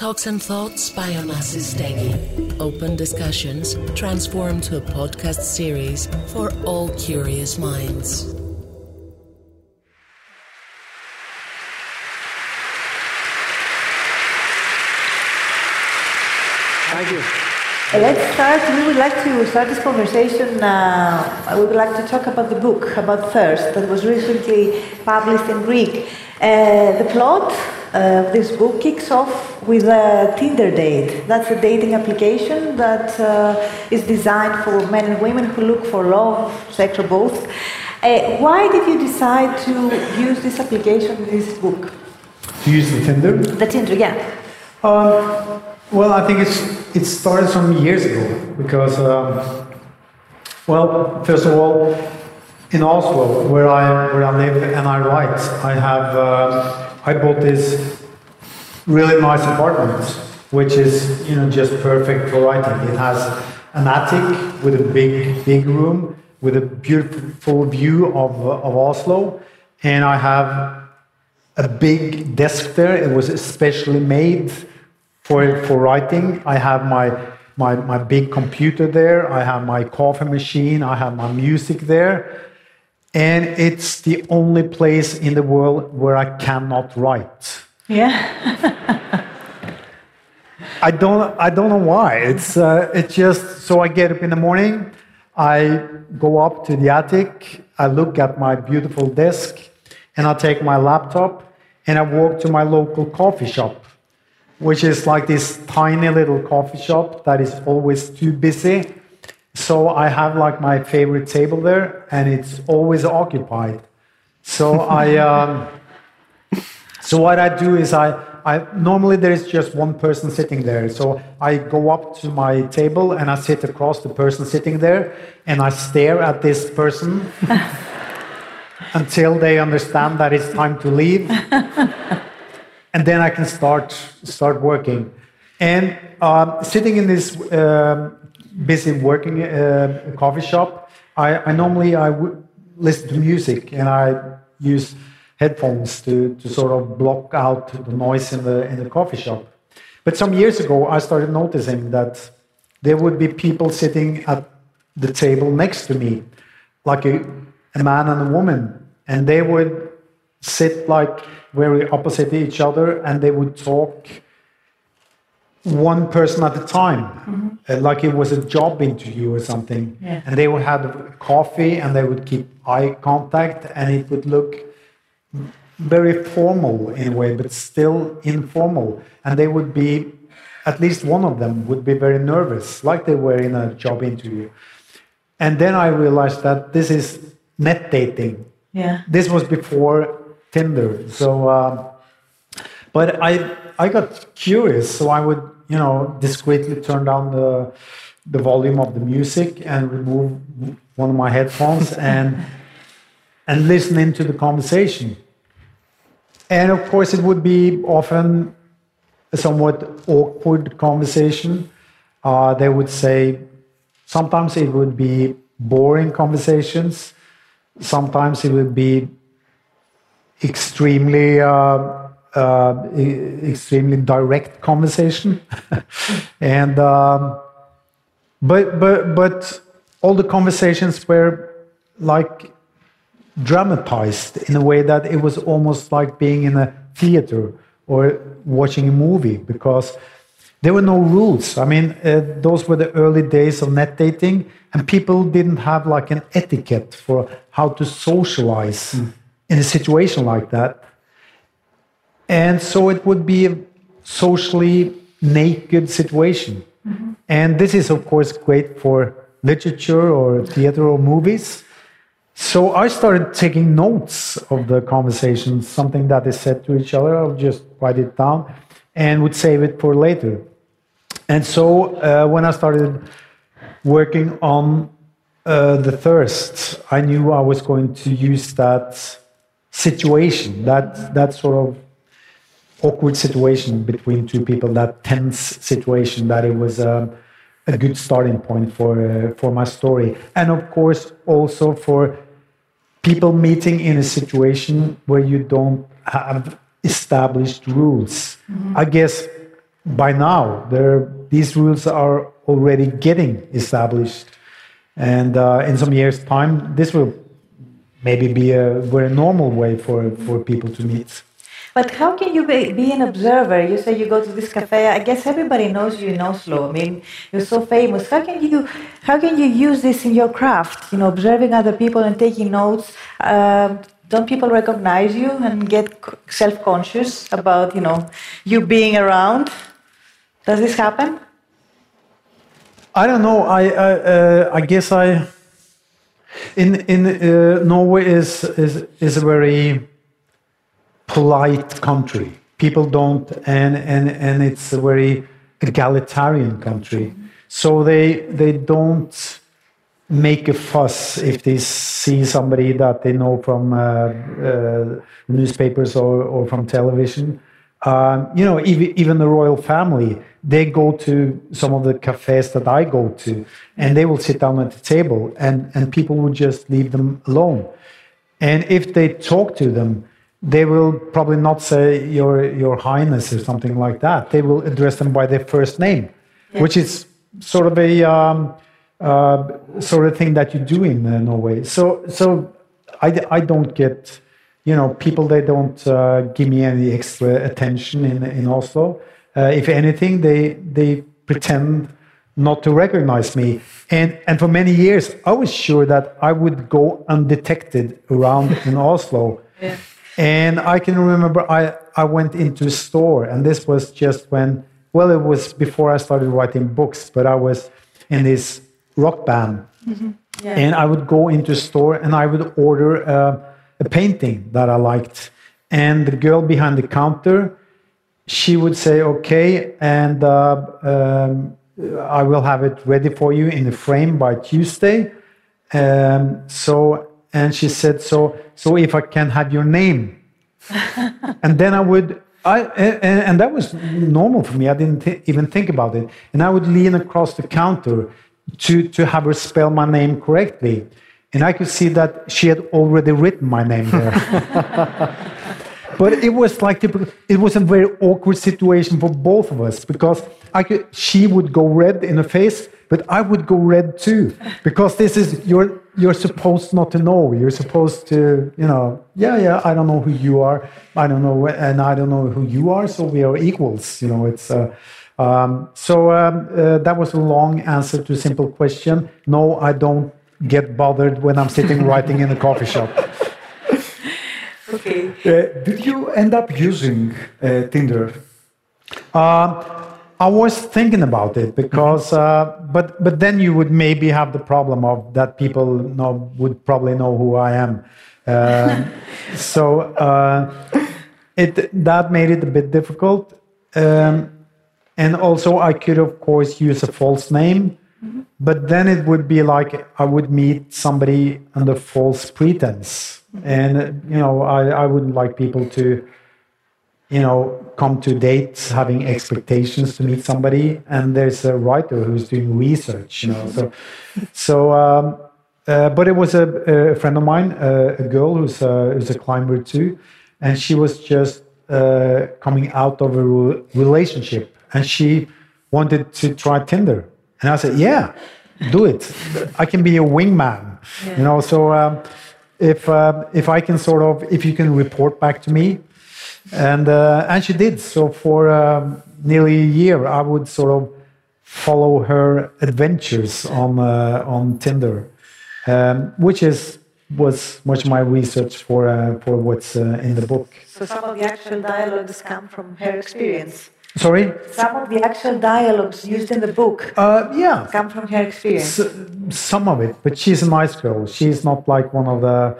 Talks and Thoughts by Onassis Stegi. Open discussions transformed to a podcast series for all curious minds. Thank you. Let's start. We would like to start this conversation. Uh, we would like to talk about the book about thirst that was recently published in Greek. Uh, the plot of this book kicks off with a Tinder date. That's a dating application that uh, is designed for men and women who look for love, sex, or both. Uh, why did you decide to use this application in this book? To use the Tinder? The Tinder, yeah. Um, well, I think it's it started some years ago because, um, well, first of all, in Oslo, where I where I live and I write, I have uh, I bought this really nice apartment, which is you know just perfect for writing. It has an attic with a big big room with a beautiful view of of Oslo, and I have a big desk there. It was especially made for, for writing. I have my, my, my big computer there, I have my coffee machine, I have my music there. And it's the only place in the world where I cannot write. Yeah. I don't, I don't know why. It's, uh, it's just so I get up in the morning, I go up to the attic, I look at my beautiful desk, and I take my laptop and I walk to my local coffee shop which is like this tiny little coffee shop that is always too busy. So I have like my favorite table there, and it's always occupied. So I, um, so what I do is I, I normally there is just one person sitting there. So I go up to my table and I sit across the person sitting there, and I stare at this person until they understand that it's time to leave and then I can start start working. And um, sitting in this uh, busy working uh, a coffee shop, I, I normally listen to music and I use headphones to, to sort of block out the noise in the in the coffee shop. But some years ago, I started noticing that there would be people sitting at the table next to me, like a, a man and a woman, and they would sit like very opposite each other and they would talk one person at a time mm-hmm. uh, like it was a job interview or something yeah. and they would have coffee and they would keep eye contact and it would look very formal in a way but still informal and they would be at least one of them would be very nervous like they were in a job interview and then i realized that this is net dating yeah this was before Tinder. So, uh, but I I got curious, so I would you know discreetly turn down the the volume of the music and remove one of my headphones and and listen into the conversation. And of course, it would be often a somewhat awkward conversation. Uh, they would say sometimes it would be boring conversations. Sometimes it would be extremely uh, uh, extremely direct conversation, and um, but but but all the conversations were like dramatized in a way that it was almost like being in a theater or watching a movie because there were no rules. I mean, uh, those were the early days of net dating, and people didn't have like an etiquette for how to socialize. Mm in a situation like that. And so it would be a socially naked situation. Mm-hmm. And this is, of course, great for literature or theater or movies. So I started taking notes of the conversations, something that is said to each other. I'll just write it down and would save it for later. And so uh, when I started working on uh, the thirst, I knew I was going to use that situation, that, that sort of awkward situation between two people, that tense situation, that it was a, a good starting point for, uh, for my story. And of course, also for people meeting in a situation where you don't have established rules. Mm-hmm. I guess by now, there, these rules are already getting established. And uh, in some years' time, this will maybe be a very normal way for, for people to meet. But how can you be, be, an observer? You say you go to this cafe. I guess everybody knows you in Oslo. I mean, you're so famous. How can you how can you use this in your craft? You know, observing other people and taking notes. Uh, don't people recognize you and get self-conscious about you know you being around? Does this happen? I don't know. I I, uh, I guess I in in uh, Norway is is is very polite country. People don't, and and and it's a very egalitarian country. So they they don't make a fuss if they see somebody that they know from uh, uh, newspapers or, or from television. Um, you know, even, even the royal family, they go to some of the cafes that I go to, and they will sit down at the table, and, and people will just leave them alone. And if they talk to them, they will probably not say your your highness or something like that. They will address them by their first name, yeah. which is sort of a um, uh, sort of thing that you do in uh, Norway. So so I, I don't get you know people they don't uh, give me any extra attention in in Oslo. Uh, if anything, they they pretend not to recognize me. And and for many years, I was sure that I would go undetected around in Oslo. Yeah and I can remember I, I went into a store, and this was just when, well, it was before I started writing books, but I was in this rock band. Mm-hmm. Yeah. And I would go into a store and I would order uh, a painting that I liked. And the girl behind the counter, she would say, okay, and uh, um, I will have it ready for you in a frame by Tuesday. Um, so and she said, "So, so if I can have your name," and then I would, I and, and that was normal for me. I didn't th even think about it, and I would lean across the counter to to have her spell my name correctly, and I could see that she had already written my name there. but it was like it was a very awkward situation for both of us because I could, she would go red in the face but I would go red too, because this is you're you're supposed not to know. You're supposed to, you know, yeah, yeah. I don't know who you are. I don't know, and I don't know who you are. So we are equals. You know, it's. Uh, um, so um, uh, that was a long answer to a simple question. No, I don't get bothered when I'm sitting writing in a coffee shop. Okay. Uh, did you end up using uh, Tinder? Um, I was thinking about it because, uh, but but then you would maybe have the problem of that people know would probably know who I am. Uh, so uh, it that made it a bit difficult, um, and also I could of course use a false name, mm-hmm. but then it would be like I would meet somebody under false pretense, mm-hmm. and you know I I wouldn't like people to you know, come to dates having expectations to meet somebody, and there's a writer who's doing research, you know. So, so, um, uh, but it was a, a friend of mine, uh, a girl who's a, who's a climber too, and she was just uh, coming out of a relationship, and she wanted to try Tinder, and I said, yeah, do it. I can be a wingman, yeah. you know. So. Um, if uh, if I can sort of if you can report back to me and uh, and she did. So for um, nearly a year, I would sort of follow her adventures on uh, on Tinder, um, which is was much my research for uh, for what's uh, in the book. So some of the actual dialogues come from her experience. Sorry. Some of the actual dialogues used in the book. Uh, yeah. Come from her experience. S some of it, but she's a nice girl. She's not like one of the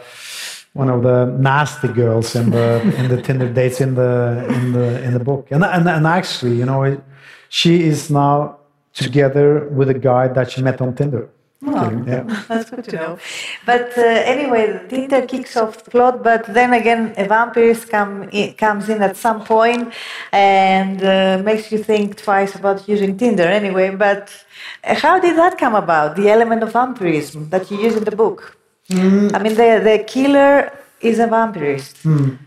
one of the nasty girls in the in the Tinder dates in the in the in the book. And and, and actually, you know, she is now together with a guy that she met on Tinder. Oh, yeah. that's good to know. But uh, anyway, Tinder kicks off the plot, but then again, a vampire come in, comes in at some point and uh, makes you think twice about using Tinder anyway. But uh, how did that come about, the element of vampirism that you use in the book? Mm. I mean, the, the killer is a vampirist. Mm.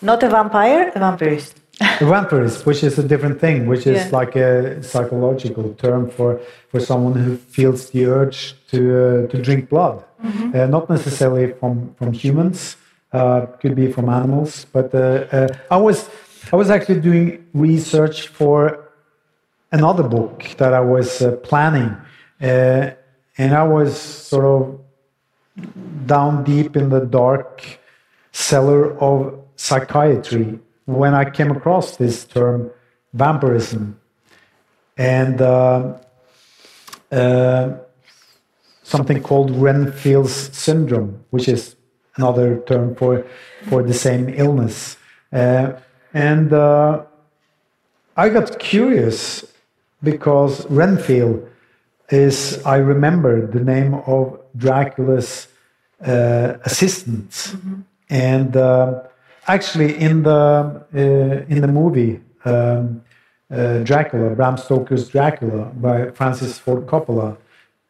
Not a vampire, a vampirist. A vampirist, which is a different thing, which is Yeah. like a psychological term for, for someone who feels the urge to, uh, to drink blood. Uh, not necessarily from, from humans, uh, could be from animals. But uh, uh, I, was, I was actually doing research for another book that I was uh, planning. Uh, and I was sort of down deep in the dark cellar of psychiatry when I came across this term vampirism. And uh, uh, something called Renfield's syndrome, which is another term for, for the same illness. Uh, and uh, I got curious because Renfield is, I remember the name of Dracula's uh, assistant. And uh, actually, in the, uh, in the movie, um, uh, Dracula, Bram Stoker's Dracula by Francis Ford Coppola,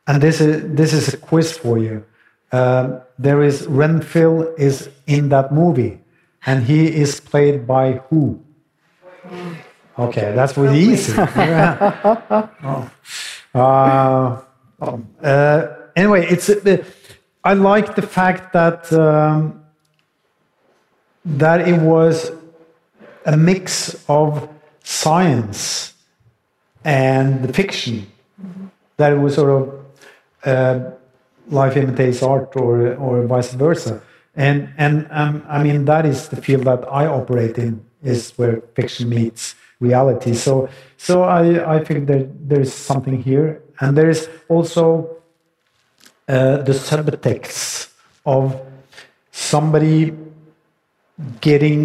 and this is, this is a quiz for you. Um, there is Renfield is in that movie, and he is played by who? Okay, that's really easy. Yeah. Oh. Uh, oh. Uh, anyway, it's uh, I like the fact that um, that it was a mix of science and the fiction. That it was sort of uh, life imitates art, or or vice versa. And and um, I mean that is the field that I operate in is where fiction meets reality. So so I I think that there is something here, and there is also uh, the subtext of somebody getting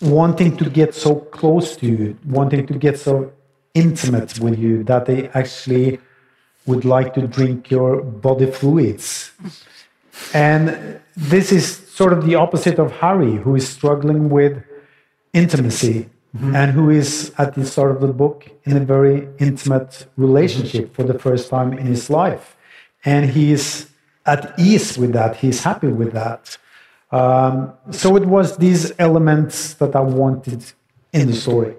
wanting to get so close to you, wanting to get so intimate with you that they actually would like to drink your body fluids. And this is sort of the opposite of Harry, who is struggling with intimacy and who is at the start of the book in a very intimate relationship for the first time in his life. And he's at ease with that, he's happy with that. Um, so it was these elements that I wanted in the story.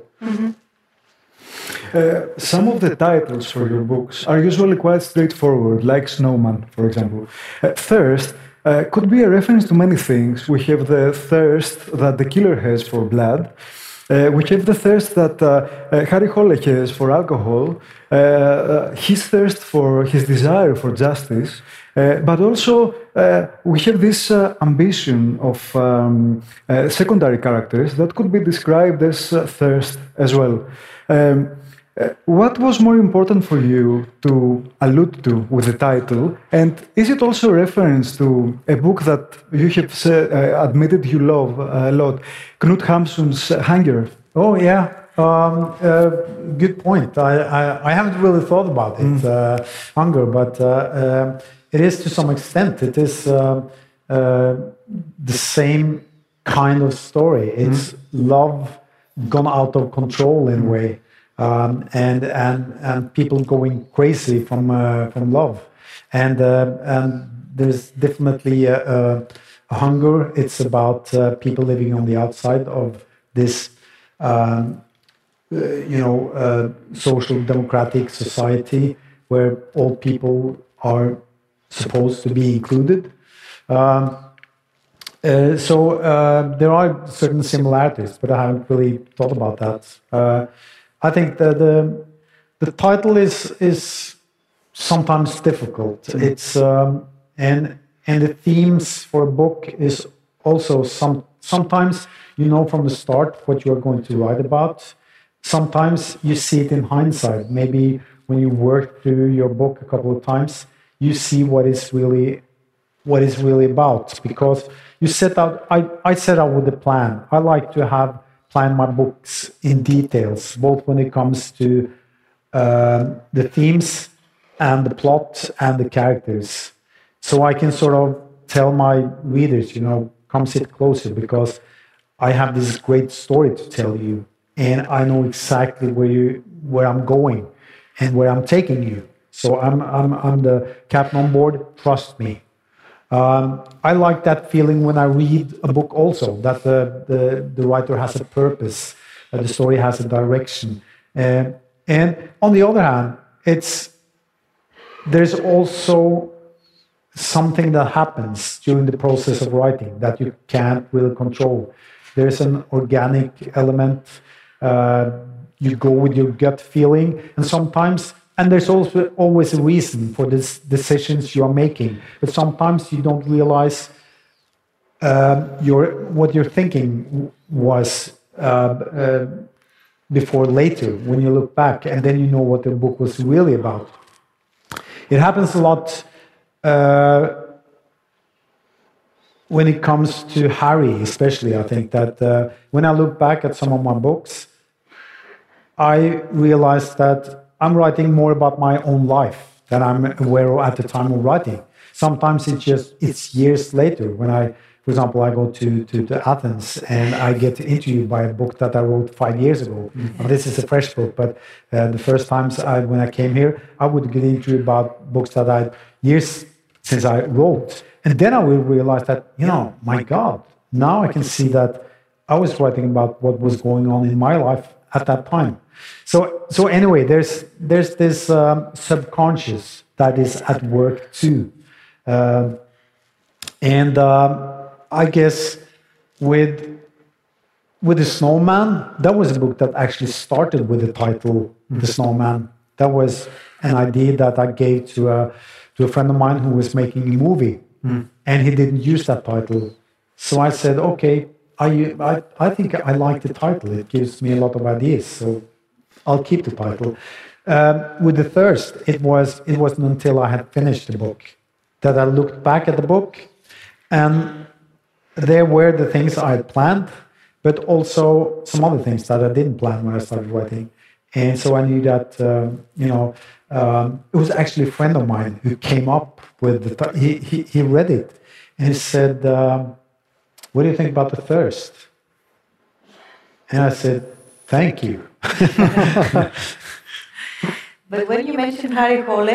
Uh, some of the titles for your books are usually quite straightforward, like Snowman, for example. Uh, thirst uh, could be a reference to many things. We have the thirst that the killer has for blood. Uh, we have the thirst that uh, uh, Harry Hole has for alcohol, his thirst for his desire for justice, but also we have this ambition of um, secondary characters that could be described as thirst as well. Um, what was more important for you to allude to with the title? And is it also a reference to a book that you have said, uh, admitted you love a lot, Knut Hamsun's Hunger? Oh yeah, um, uh, good point. I, I, I haven't really thought about it, uh, hunger, but uh, uh, it is to some extent. It is uh, uh, the same kind of story. It's love gone out of control in a way, um, and and and people going crazy from uh, from love, and uh, and there's definitely a, a, hunger. It's about uh, people living on the outside of this um, uh, you know, uh, social democratic society where all people are supposed to be included. Um, uh, so uh, there are certain similarities, but I haven't really thought about that. Uh, I think that the the title is is sometimes difficult. It's um, and and the themes for a book is also some sometimes you know from the start what you are going to write about. Sometimes you see it in hindsight. Maybe when you work through your book a couple of times, you see what is really what is really about because you set out I, I set out with a plan i like to have plan my books in details both when it comes to um, the themes and the plot and the characters. So i can sort of tell my readers you know come sit closer because i have this great story to tell you and i know exactly where you where i'm going and where i'm taking you. So i'm i'm, I'm the captain on board. Trust me um, I like that feeling when I read a book also, that the, the, the writer has a purpose, Uh, the story has a direction. Uh, and on the other hand, it's there's also something that happens during the process of writing that you can't really control. There's an organic element. Uh, you go with your gut feeling, and sometimes, and there's also always a reason for these decisions you are making. But sometimes you don't realize uh, your what thinking was uh, uh, before later when you look back, and then you know what the book was really about. It happens a lot uh, when it comes to Harry, especially. I think that uh, when I look back at some of my books, I realize that I'm writing more about my own life than I'm aware of at the time of writing. Sometimes it's just it's years later when I for example, I go to, to, to, Athens and I get interviewed by a book that I wrote five years ago. Mm-hmm. This is a fresh book, but uh, the first times I, when I came here, I would get interviewed about books that I years since I wrote, and then I will realize that you know, my God, now I can see that I was writing about what was going on in my life at that time. So, so anyway, there's there's this um, subconscious that is at work too, uh, and. Um, I guess with with the snowman, that was a book that actually started with the title The Snowman. That was an idea that I gave to a to a friend of mine who was making a movie, mm. and he didn't use that title. So I said, okay, I, I I think I like the title. It gives me a lot of ideas, so I'll keep the title. Um, with the thirst, it was it wasn't until I had finished the book that I looked back at the book and there were the things I had planned, but also some other things that I didn't plan when I started writing. And so I knew that, um, you know, um, it was actually a friend of mine who came up with the, th- he, he, he read it and he said, um, What do you think about the thirst? And I said, Thank you. But when you mentioned Harry Hole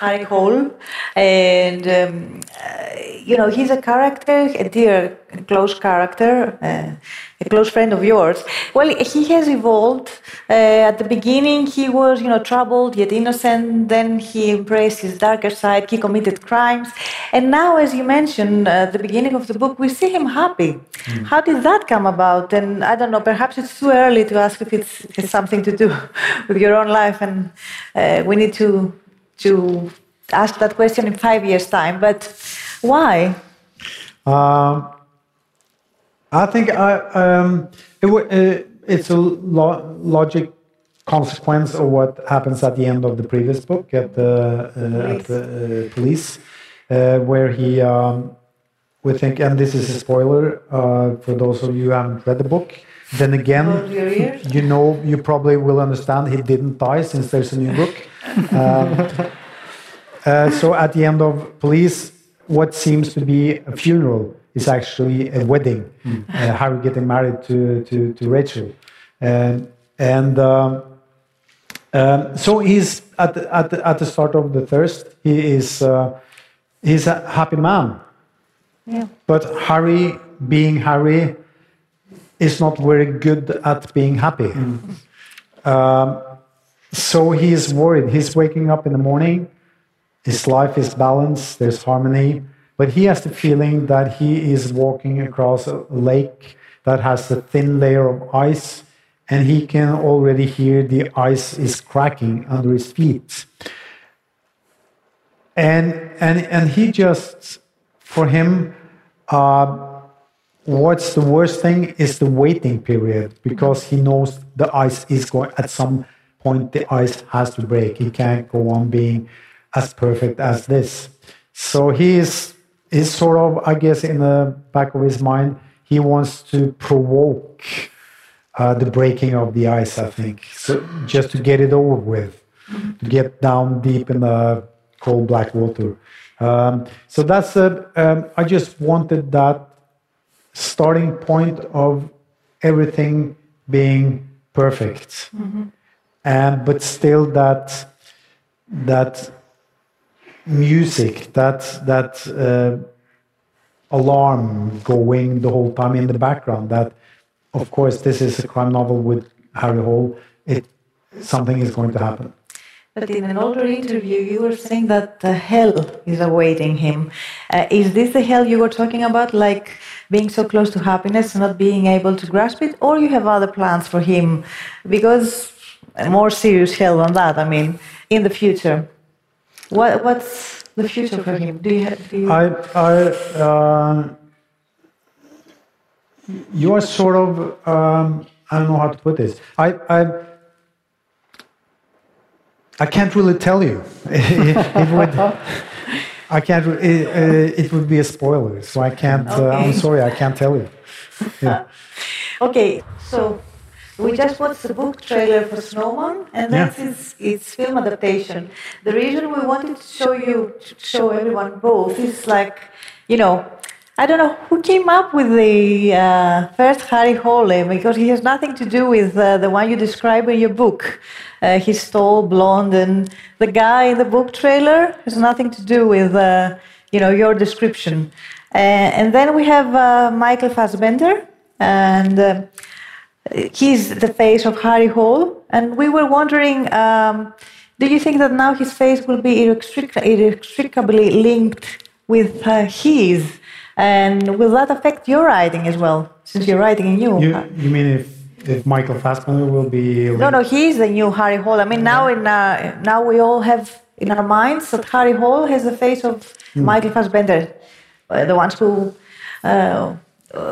Harry Hole, and um, uh, you know he's a character, a dear, close character, uh, a close friend of yours. Well, he has evolved. Uh, at the beginning, he was you know troubled yet innocent. Then he embraced his darker side. He committed crimes, and now, as you mentioned at the beginning of the book, we see him happy. Mm. How did that come about? And I don't know. Perhaps it's too early to ask if it's, it's something to do with your own life and uh, we need to to ask that question in five years' time. But why? Um, I think I, um, it, uh, it's a lo- logic consequence of what happens at the end of the previous book at the, uh, at the uh, police, uh, where he, um, we think, and this is a spoiler uh, for those of you who haven't read the book, then again, you know, you probably will understand he didn't die since there's a new book. Um, uh, so at the end of Police, what seems to be a funeral is actually a wedding. Mm. Uh, Harry getting married to, to, to Rachel. and um, um, so he's at the, at, the, at the start of the thirst, he is uh, he's a happy man. Yeah. But Harry, being Harry, is not very good at being happy. Mm. Um, so he is worried. He's waking up in the morning. His life is balanced. There's harmony. But he has the feeling that he is walking across a lake that has a thin layer of ice, and he can already hear the ice is cracking under his feet. And, and, and he just, for him, uh, what's the worst thing is the waiting period because he knows the ice is going at some point the ice has to break. He can't go on being as perfect as this. So he is is sort of i guess in the back of his mind he wants to provoke uh, the breaking of the ice i think. So just to get it over with to get down deep in the cold black water. Um, so that's a, um, i just wanted that starting point of everything being perfect. Mm-hmm. And but still that that music that that uh, alarm going the whole time in the background that of course this is a crime novel with Harry Hole, it something is going to happen. But in an older interview, you were saying that hell is awaiting him. Uh, is this the hell you were talking about, like being so close to happiness and not being able to grasp it, or you have other plans for him? Because more serious hell than that. I mean, in the future, what what's the future for him? Do you? Have, do you... I, I, uh, you are sort of. Um, I don't know how to put this. I, I I can't really tell you. it, would, I can't. It, uh, it, would be a spoiler, so I can't. Okay. Uh, I'm sorry, I can't tell you. Yeah. okay, so we just watched the book trailer for Snowman, and that's yeah. its, its film adaptation. The reason we wanted to show you, to show everyone both, is like, you know, I don't know who came up with the uh, first Harry Hole because he has nothing to do with uh, the one you describe in your book. Uh, he's tall, blonde, and the guy in the book trailer has nothing to do with uh, you know your description. Uh, and then we have uh, Michael Fassbender, and he's the face of Harry Hole. And we were wondering. Um, do you think that now his face will be inextricably linked with his? And will that affect your writing as well, since you're writing a new? You, you mean if if Michael Fassbender will be? No, no, he's the new Harry Hole. I mean, now in uh, now we all have in our minds that Harry Hole has the face of mm. Michael Fassbender, uh, the ones who. Uh,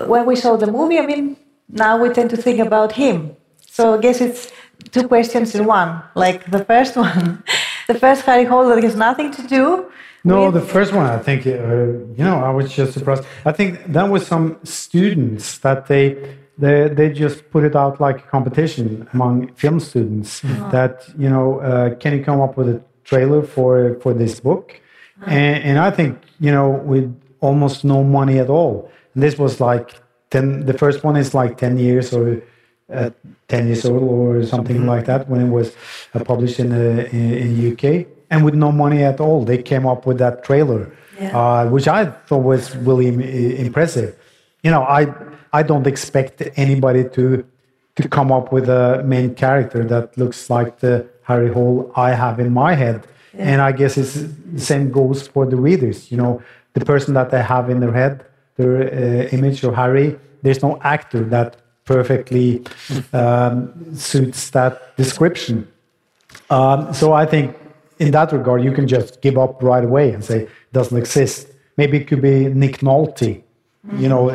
when we saw the movie, I mean, now we tend to think about him. So I guess it's two questions in one. Like the first one, the first Harry Hole that has nothing to do no, the first one, I think, uh, you know, I was just surprised. I think that was some students that they, they, they just put it out like a competition among film students mm-hmm. that, you know, uh, can you come up with a trailer for, for this book? Mm-hmm. And, and I think, you know, with almost no money at all. And this was like 10, the first one is like 10 years or uh, 10 years old or something mm-hmm. like that when it was uh, published in the in, in UK and with no money at all, they came up with that trailer, yeah. uh, which I thought was really impressive. You know, I I don't expect anybody to to come up with a main character that looks like the Harry Hole I have in my head, yeah. and I guess it's the same goes for the readers. You know, the person that they have in their head, their uh, image of Harry. There's no actor that perfectly um, suits that description. Um, so I think in that regard, you can just give up right away and say it doesn't exist. Maybe it could be Nick Nolte. You know,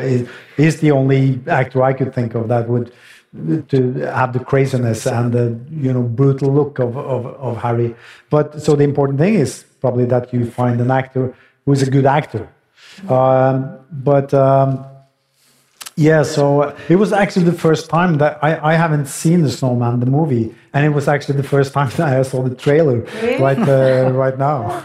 he's the only actor I could think of that would to have the craziness and the you know brutal look of, of, of Harry. But so the important thing is probably that you find an actor who's a good actor. Um, but um, yeah, so uh, it was actually the first time that I, I haven't seen the Snowman, the movie, and it was actually the first time that I saw the trailer really? right uh, right now.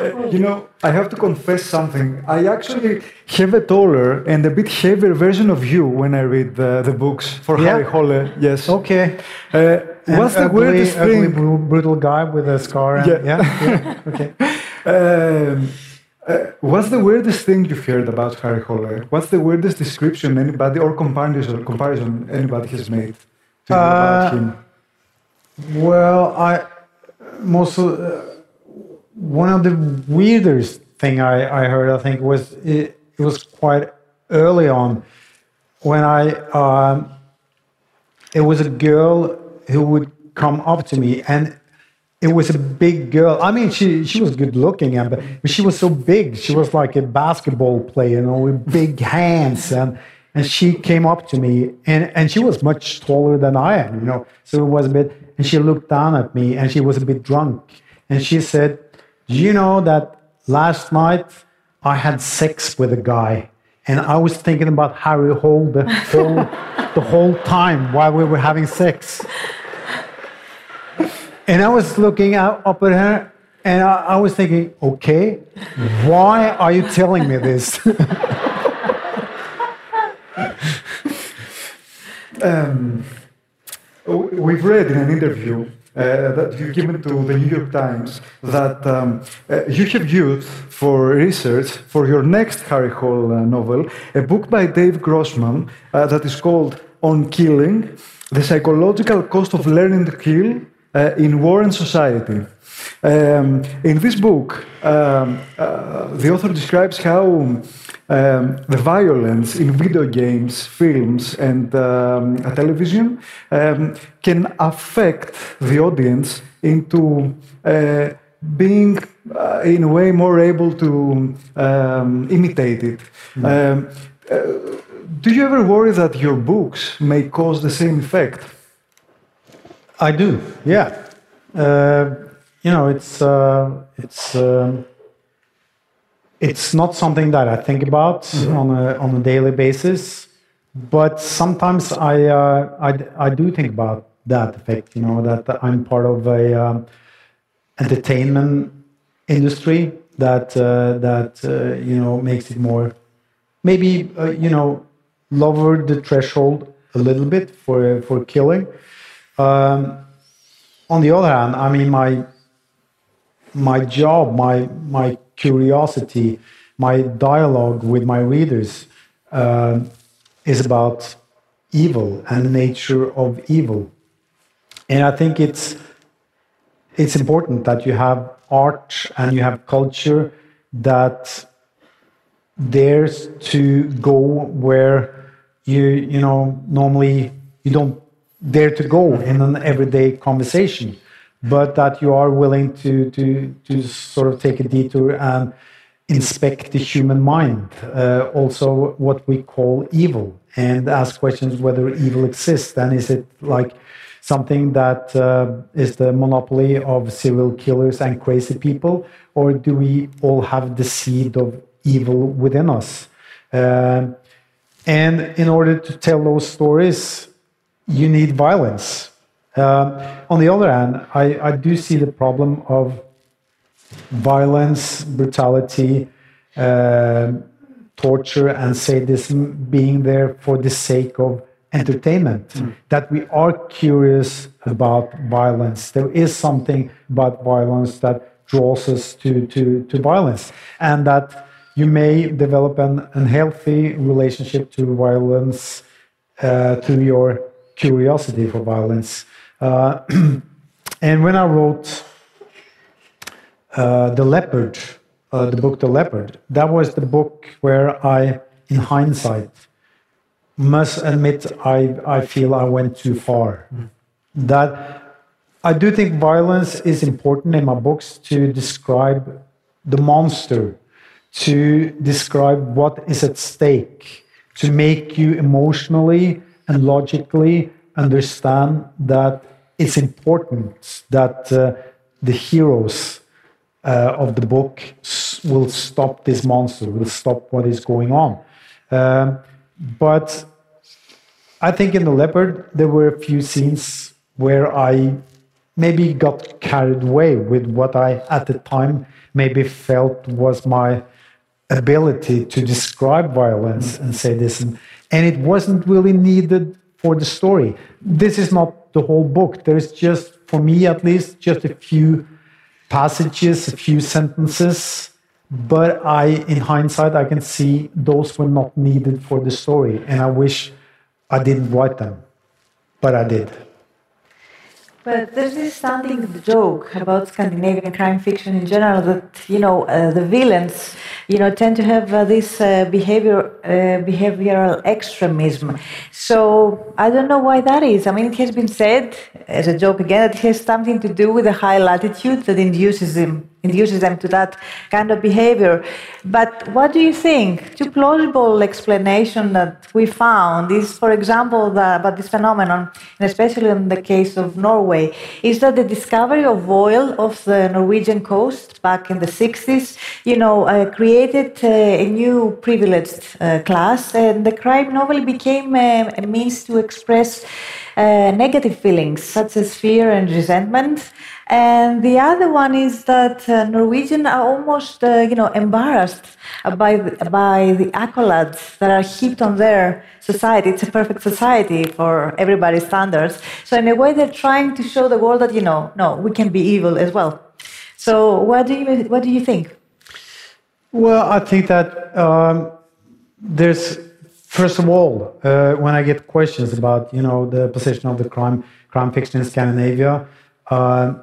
you know, I have to confess something. I actually have a taller and a bit heavier version of you when I read the, the books for yeah. Harry Hole. Yes. Okay. Uh, what's the ugly, weirdest thing? brutal guy with a scar. And, yeah. yeah. yeah. Okay. Um, uh, what's the weirdest thing you've heard about Harry Hole? What's the weirdest description anybody or comparison comparison anybody has made to uh, about him? Well, I most uh, one of the weirdest thing I, I heard I think was it, it was quite early on when I um, it was a girl who would come up to me and it was a big girl. I mean, she she was good looking, and, but she was so big. She was like a basketball player, you know, with big hands. And and she came up to me, and and she was much taller than I am, you know. So it was a bit. And she looked down at me, and she was a bit drunk, and she said, "Do you know that last night I had sex with a guy?" And I was thinking about Harry Hole the whole the whole time while we were having sex. And I was looking up at her, and I, I was thinking, okay, why are you telling me this? um, we've read in an interview uh, that you've given to the New York Times that um, uh, you have used for research for your next Harry Hole uh, novel a book by Dave Grossman uh, that is called on killing, the psychological cost of learning to kill uh, in war and society. Um, in this book, um, uh, the author describes how um, the violence in video games, films, and um, television um, can affect the audience into uh, being, uh, in a way, more able to um, imitate it. Mm. Do you ever worry that your books may cause the same effect? I do, yeah. Uh, you know, it's uh, it's um, it's not something that I think about mm-hmm. on a on a daily basis, but sometimes I, uh, I I do think about that effect. You know, that I'm part of a um, entertainment industry that uh, that uh, you know makes it more maybe uh, you know lower the threshold a little bit for for killing. Um, on the other hand, I mean my my job, my my curiosity, my dialogue with my readers uh, is about evil and the nature of evil, and I think it's it's important that you have art and you have culture that dares to go where you you know normally you don't dare to go in an everyday conversation but that you are willing to, to, to sort of take a detour and inspect the human mind, uh, also what we call evil, and ask questions whether evil exists. And is it like something that uh, is the monopoly of serial killers and crazy people, or do we all have the seed of evil within us? Uh, and in order to tell those stories, you need violence uh, on the other hand, I, I, do see the problem of violence, brutality, uh, torture, and sadism being there for the sake of entertainment. Mm. That we are curious about violence. There is something about violence that draws us to, to, to violence, and that you may develop an unhealthy relationship to violence uh, through your curiosity for violence. Uh, and when I wrote uh, The Leopard, uh, the book The Leopard, that was the book where I, in hindsight, must admit I, I feel I went too far. Mm. That I do think violence is important in my books to describe the monster, to describe what is at stake, to make you emotionally and logically understand that it's important that uh, the heroes uh, of the book will stop this monster, will stop what is going on. Um, but I think in The Leopard, there were a few scenes where I maybe got carried away with what I, at the time, maybe felt was my ability to describe violence and say this. And, it wasn't really needed for the story. This is not the whole book. There's just, for me at least, just a few passages, a few sentences. But I, in hindsight, I can see those were not needed for the story. And I wish I didn't write them. But I did. But there's this standing joke about Scandinavian crime fiction in general that you know uh, the villains, you know, tend to have uh, this uh, behavior uh, behavioral extremism. So I don't know why that is. I mean, it has been said as a joke again that it has something to do with the high latitude that induces them induces them to that kind of behavior. But what do you think? Two plausible explanation that we found is, for example, the, about this phenomenon, and especially in the case of Norway, is that the discovery of oil off the Norwegian coast back in the 60s, you know, uh, created uh, a new privileged uh, class, and the crime novel became a, a means to express uh, negative feelings such as fear and resentment and the other one is that uh, Norwegians are almost, uh, you know, embarrassed by the, by the accolades that are heaped on their society. It's a perfect society for everybody's standards. So in a way, they're trying to show the world that you know, no, we can be evil as well. So what do you what do you think? Well, I think that um, there's First of all, uh, when I get questions about you know the position of the crime crime fiction in Scandinavia, uh,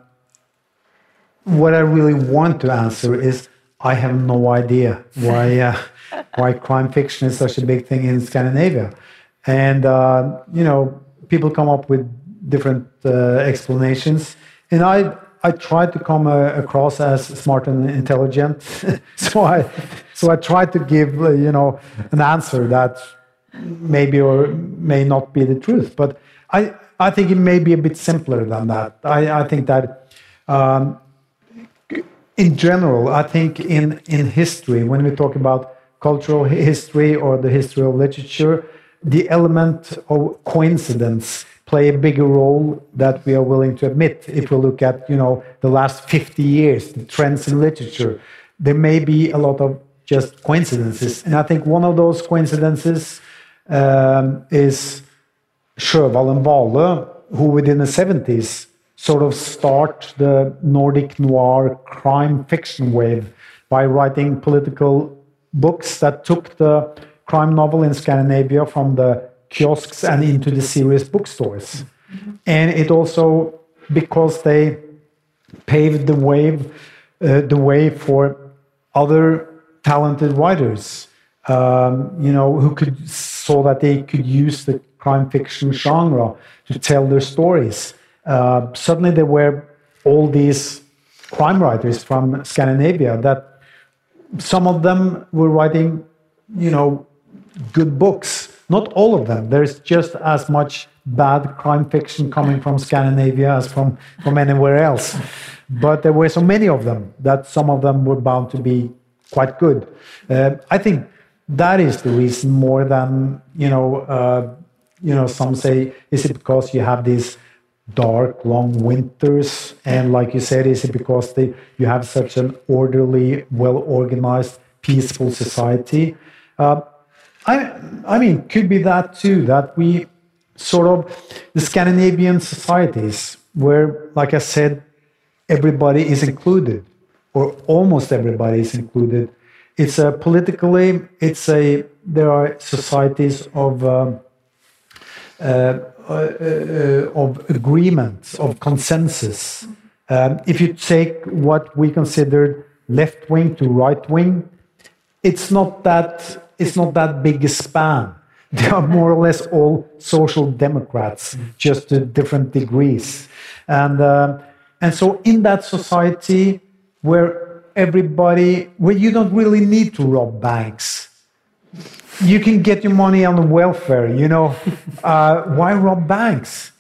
what I really want to answer is I have no idea why uh, why crime fiction is such a big thing in Scandinavia, and uh, you know people come up with different uh, explanations, and I I try to come uh, across as smart and intelligent, so I so I try to give uh, you know an answer that maybe or may not be the truth, but I I think it may be a bit simpler than that. I I think that. Um, in general, I think in, in history, when we talk about cultural history or the history of literature, the element of coincidence play a bigger role that we are willing to admit. If we look at, you know, the last 50 years, the trends in literature, there may be a lot of just coincidences. And I think one of those coincidences is Sjöwall and Wahlöö, who within the 70s sort of start the Nordic noir crime fiction wave by writing political books that took the crime novel in Scandinavia from the kiosks and into the serious bookstores. And it also, because they paved the way, uh, the way for other talented writers, um, you know, who could so that they could use the crime fiction genre to tell their stories uh, suddenly there were all these crime writers from Scandinavia that some of them were writing, you know, good books. Not all of them. There's just as much bad crime fiction coming from Scandinavia as from, from anywhere else. But there were so many of them that some of them were bound to be quite good. Uh, I think that is the reason more than, you know, uh, you know, some say, is it because you have these dark, long winters? And like you said, is it because they, you have such an orderly, well organized, peaceful society? Uh, I, I mean, could be that too, that we sort of, the Scandinavian societies, where, like I said, everybody is included, or almost everybody is included. It's a politically, it's a, there are societies of, um, uh, uh, uh, of agreements, of consensus. Um, if you take what we consider left wing to right wing, it's not that it's not that big a span. They are more or less all social democrats, just to different degrees. And uh, and so in that society where everybody, where you don't really need to rob banks, you can get your money on the welfare, you know. Uh, why rob banks?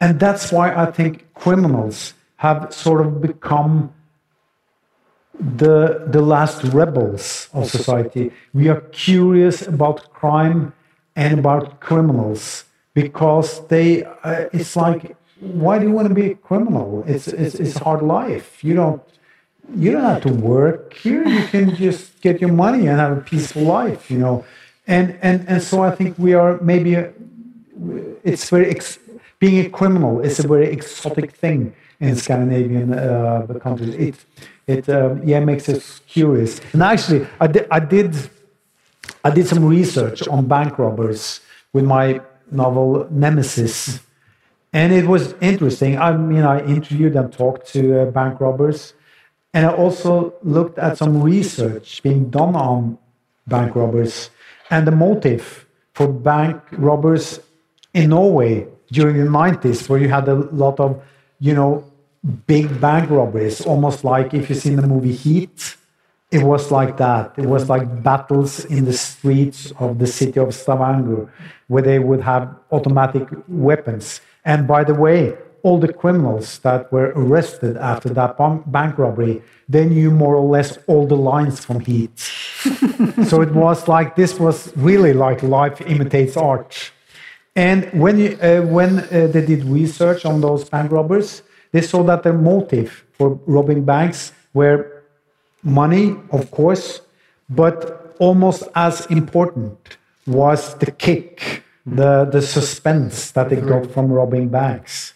And that's why I think criminals have sort of become the, the last rebels of society. We are curious about crime and about criminals because they, uh, it's like, why do you want to be a criminal? It's, it's, it's hard life. You don't, you don't have to work here. You can just get your money and have a peaceful life, you know. And, and, and so I think we are maybe, a, it's very, ex, being a criminal is a very exotic thing in Scandinavian uh, countries. It, it um, yeah, makes us curious. And actually, I did, I did, I did some research on bank robbers with my novel Nemesis. And it was interesting. I mean, I interviewed and talked to uh, bank robbers. And I also looked at some research being done on bank robbers and the motive for bank robbers in Norway during the 90s, where you had a lot of, you know, big bank robberies, almost like if you've seen the movie Heat, it was like that. It was like battles in the streets of the city of Stavanger, where they would have automatic weapons. And by the way, all the criminals that were arrested after that bank robbery, they knew more or less all the lines from Heat. so it was like this was really like life imitates art. And when, you, uh, when uh, they did research on those bank robbers, they saw that their motive for robbing banks were money, of course, but almost as important was the kick, the, the suspense that they got from robbing banks.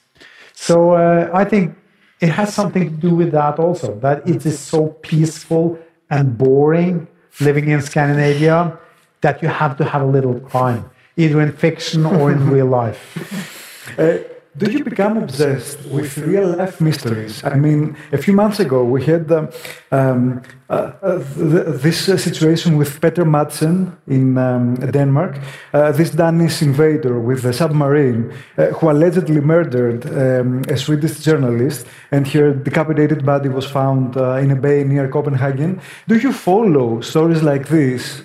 So uh, I think it has something to do with that also, that it is so peaceful and boring living in Scandinavia. that you have to have a little crime, either in fiction or in real life. Uh, do you become obsessed with real life mysteries? I mean, a few months ago we had um, um, uh, uh, th this uh, situation with Peter Madsen in um, Denmark, uh, this Danish invader with a submarine uh, who allegedly murdered um, a Swedish journalist, and her decapitated body was found in a bay near Copenhagen. Do you follow stories like this?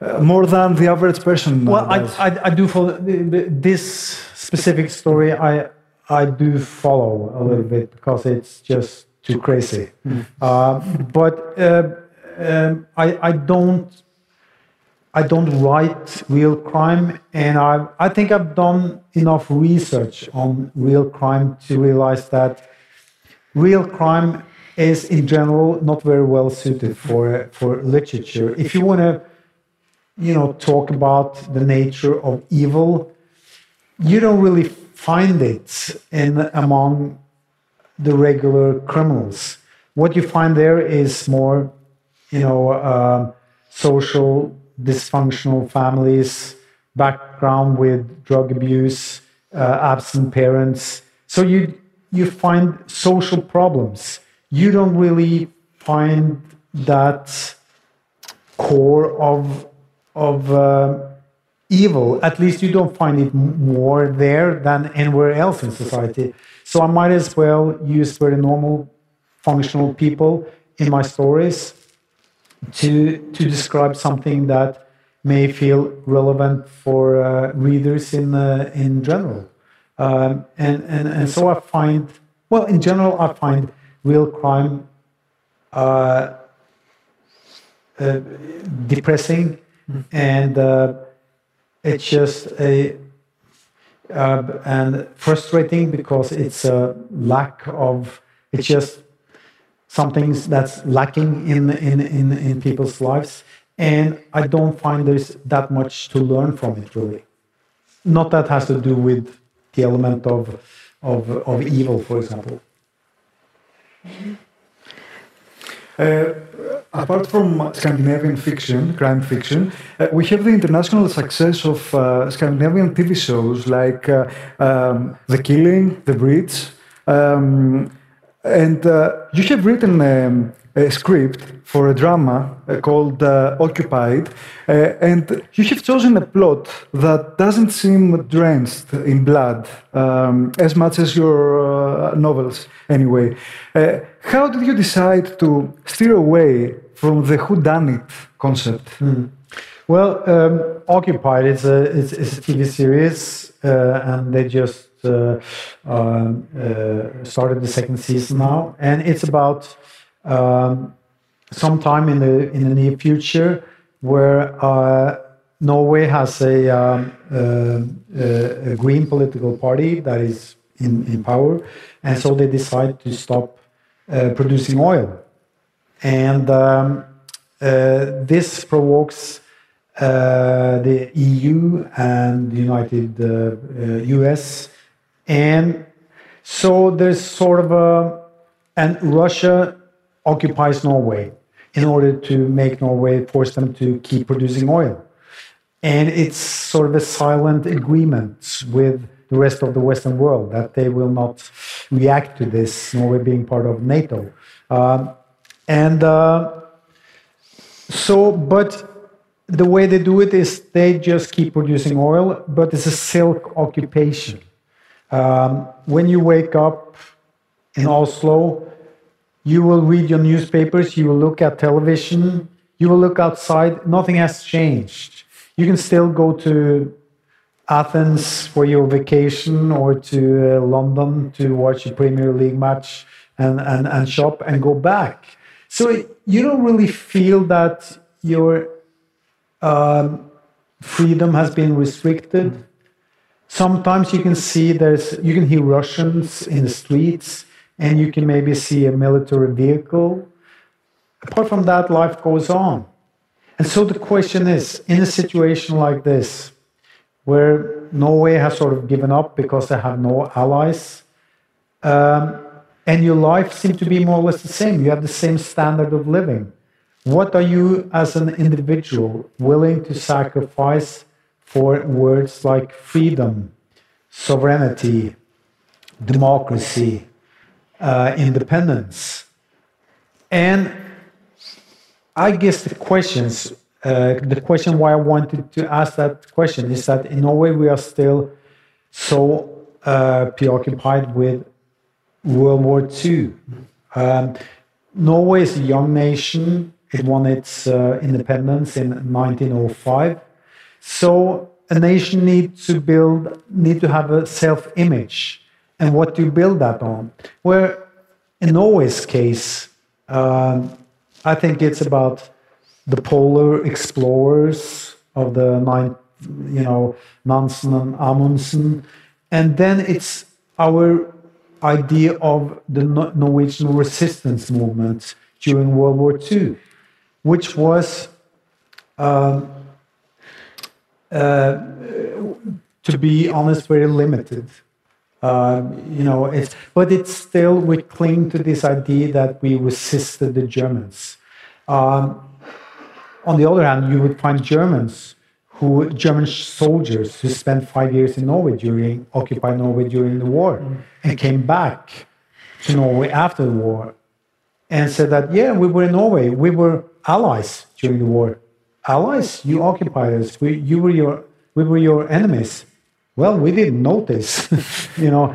More than the average person. Well, I, I, I, do follow this specific story. I I do follow a little bit because it's just too crazy. Mm. Uh, but uh, um, I I don't I don't write real crime, and I I think I've done enough research on real crime to realize that real crime is in general not very well suited for for literature. If you want to you know talk about the nature of evil you don't really find it in among the regular criminals. What you find there is more, you know, uh, social dysfunctional families, background with drug abuse, uh, absent parents. So you you find social problems. You don't really find that core of of uh, evil, at least you don't find it more there than anywhere else in society. So I might as well use very normal, functional people in my stories to, to describe something that may feel relevant for uh, readers in, uh, in general. Um, and, and, and so I find, well, in general, I find real crime uh, uh depressing and uh, it's just a uh, and frustrating because it's a lack of it's just something that's lacking in, in, in, in people's lives. And i don't find there's that much to learn from it really. Not that has to do with the element of of, of evil for example. Uh, apart from Scandinavian fiction, crime fiction, uh, we have the international success of uh, Scandinavian TV shows like uh, um, The Killing, The Bridge, um, and uh, you have written um, a script for a drama uh, called uh, Occupied, uh, and you have chosen a plot that doesn't seem drenched in blood um, as much as your uh, novels, anyway. Uh, how did you decide to steer away from the whodunit concept? Mm. Well, um, Occupied is a, it's, it's a TV series, uh, and they just um, started the second season now, and it's about um, sometime in the in the near future where uh, Norway has a, um, uh, a, green political party that is in, in power, and so they decide to stop uh, producing oil, and um, uh, this provokes. Uh, the EU and the United US, uh, and so there's sort of a, and Russia occupies Norway in order to make Norway force them to keep producing oil. And it's sort of a silent agreement with the rest of the Western world that they will not react to this, Norway being part of NATO. Um, and uh, so, but the way they do it is they just keep producing oil, but it's a silk occupation. Um, when you wake up in Oslo, you will read your newspapers, you will look at television, you will look outside. Nothing has changed. You can still go to Athens for your vacation or to uh, London to watch a Premier League match and, and, and shop and go back. So you don't really feel that your um, freedom has been restricted. Sometimes you can see there's, you can hear Russians in the streets and you can maybe see a military vehicle. Apart from that, life goes on. And so the question is in a situation like this, where Norway has sort of given up because they have no allies, um, and your life seems to be more or less the same, you have the same standard of living. what are you as an individual willing to sacrifice for words like freedom, sovereignty, democracy, uh, independence? And I guess the questions, uh, the question why I wanted to ask that question is that in Norway we are still so uh, preoccupied with World War II. Um, Norway is a young nation. It won its uh, independence in 1905. So a nation needs to build, need to have a self-image, and what do you build that on? Where in Norway's case, um, I think it's about the polar explorers of the nine, you know, Nansen and Amundsen, and then it's our idea of the Norwegian resistance movement during World War II, which was um, uh, to be honest, very limited. Uh, you know, it's, but it's still we cling to this idea that we resisted the Germans. Um, on the other hand, you would find Germans who German soldiers who spent five years in Norway during occupied Norway during the war and came back to Norway after the war and said that yeah we were in Norway. We were allies during the war. Allies you occupied us. We you were your we were your enemies well we didn't notice you know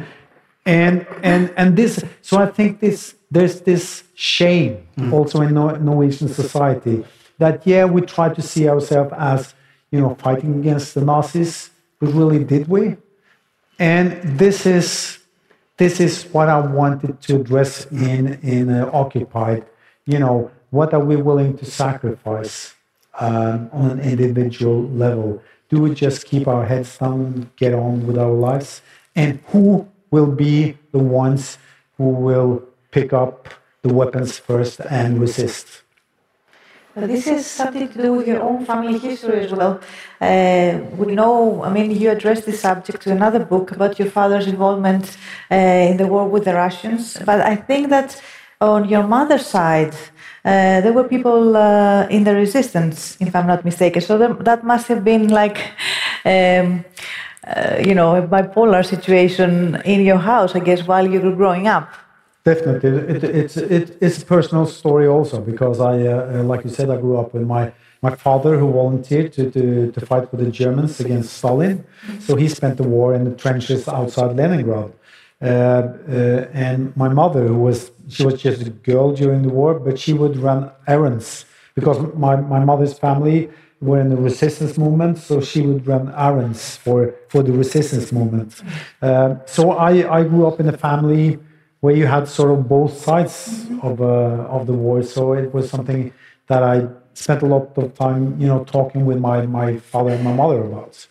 and and and this so I think this there's this shame also in Norwegian society that yeah we try to see ourselves as you know, fighting against the Nazis, but really did we? And this is this is what I wanted to address in in uh, occupied. You know, what are we willing to sacrifice um, on an individual level? Do just keep our heads down get on with our lives? And who will be the ones who will pick up the weapons first and resist? This is something to do with your own family history as well. Uh, we know, I mean, you addressed this subject to another book about your father's involvement uh, in the war with the Russians. But I think that on your mother's side, uh, there were people uh, in the resistance, if I'm not mistaken. So that must have been like, um, uh, you know, a bipolar situation in your house, I guess, while you were growing up. Definitely, it, it's it, it's a personal story also because I, uh, uh, like you said, I grew up with my my father who volunteered to, to, to fight with the Germans against Stalin. So he spent the war in the trenches outside Leningrad. Uh, uh, and my mother, who was she was just a girl during the war, but she would run errands because my, my mother's family were in the resistance movement, so she would run errands for, for the resistance movement. Uh, so I, I grew up in a family where you had sort of both sides of uh, of the war. So it was something that I spent a lot of time, you know, talking with my my father and my mother about.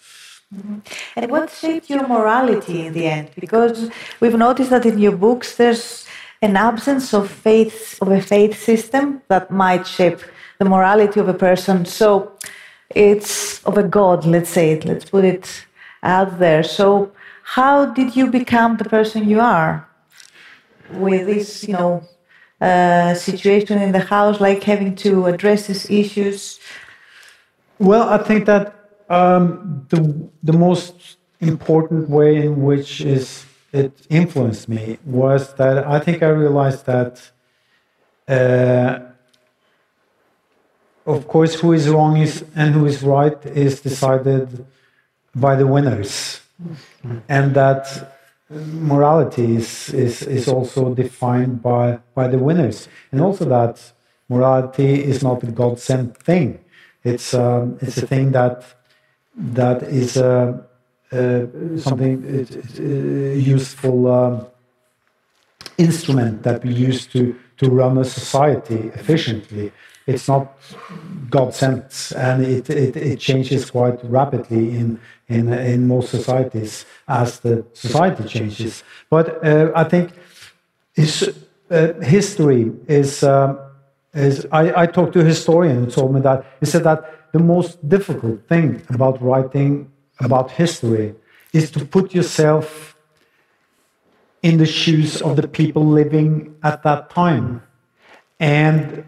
Mm-hmm. And what shaped your morality in the end? Because we've noticed that in your books there's an absence of faith of a faith system that might shape the morality of a person. So it's of a god, let's say it, let's put it out there. So how did you become the person you are? with this, you know, uh, situation in the house, like having to address these issues? Well, I think that um, the the most important way in which is it influenced me was that I think I realized that, uh, of course, who is wrong is and who is right is decided by the winners, and that morality is, is, is also defined by, by the winners. And also that morality is not a God sent thing. It's, um, it's a thing that, that is uh, uh, something uh, useful um, instrument that we use to, to run a society efficiently. It's not God sent, and it, it, it changes quite rapidly in, in, in most societies as the society changes. But uh, I think his, uh, history is, uh, is I, I talked to a historian who told me that he said that the most difficult thing about writing about history is to put yourself in the shoes of the people living at that time and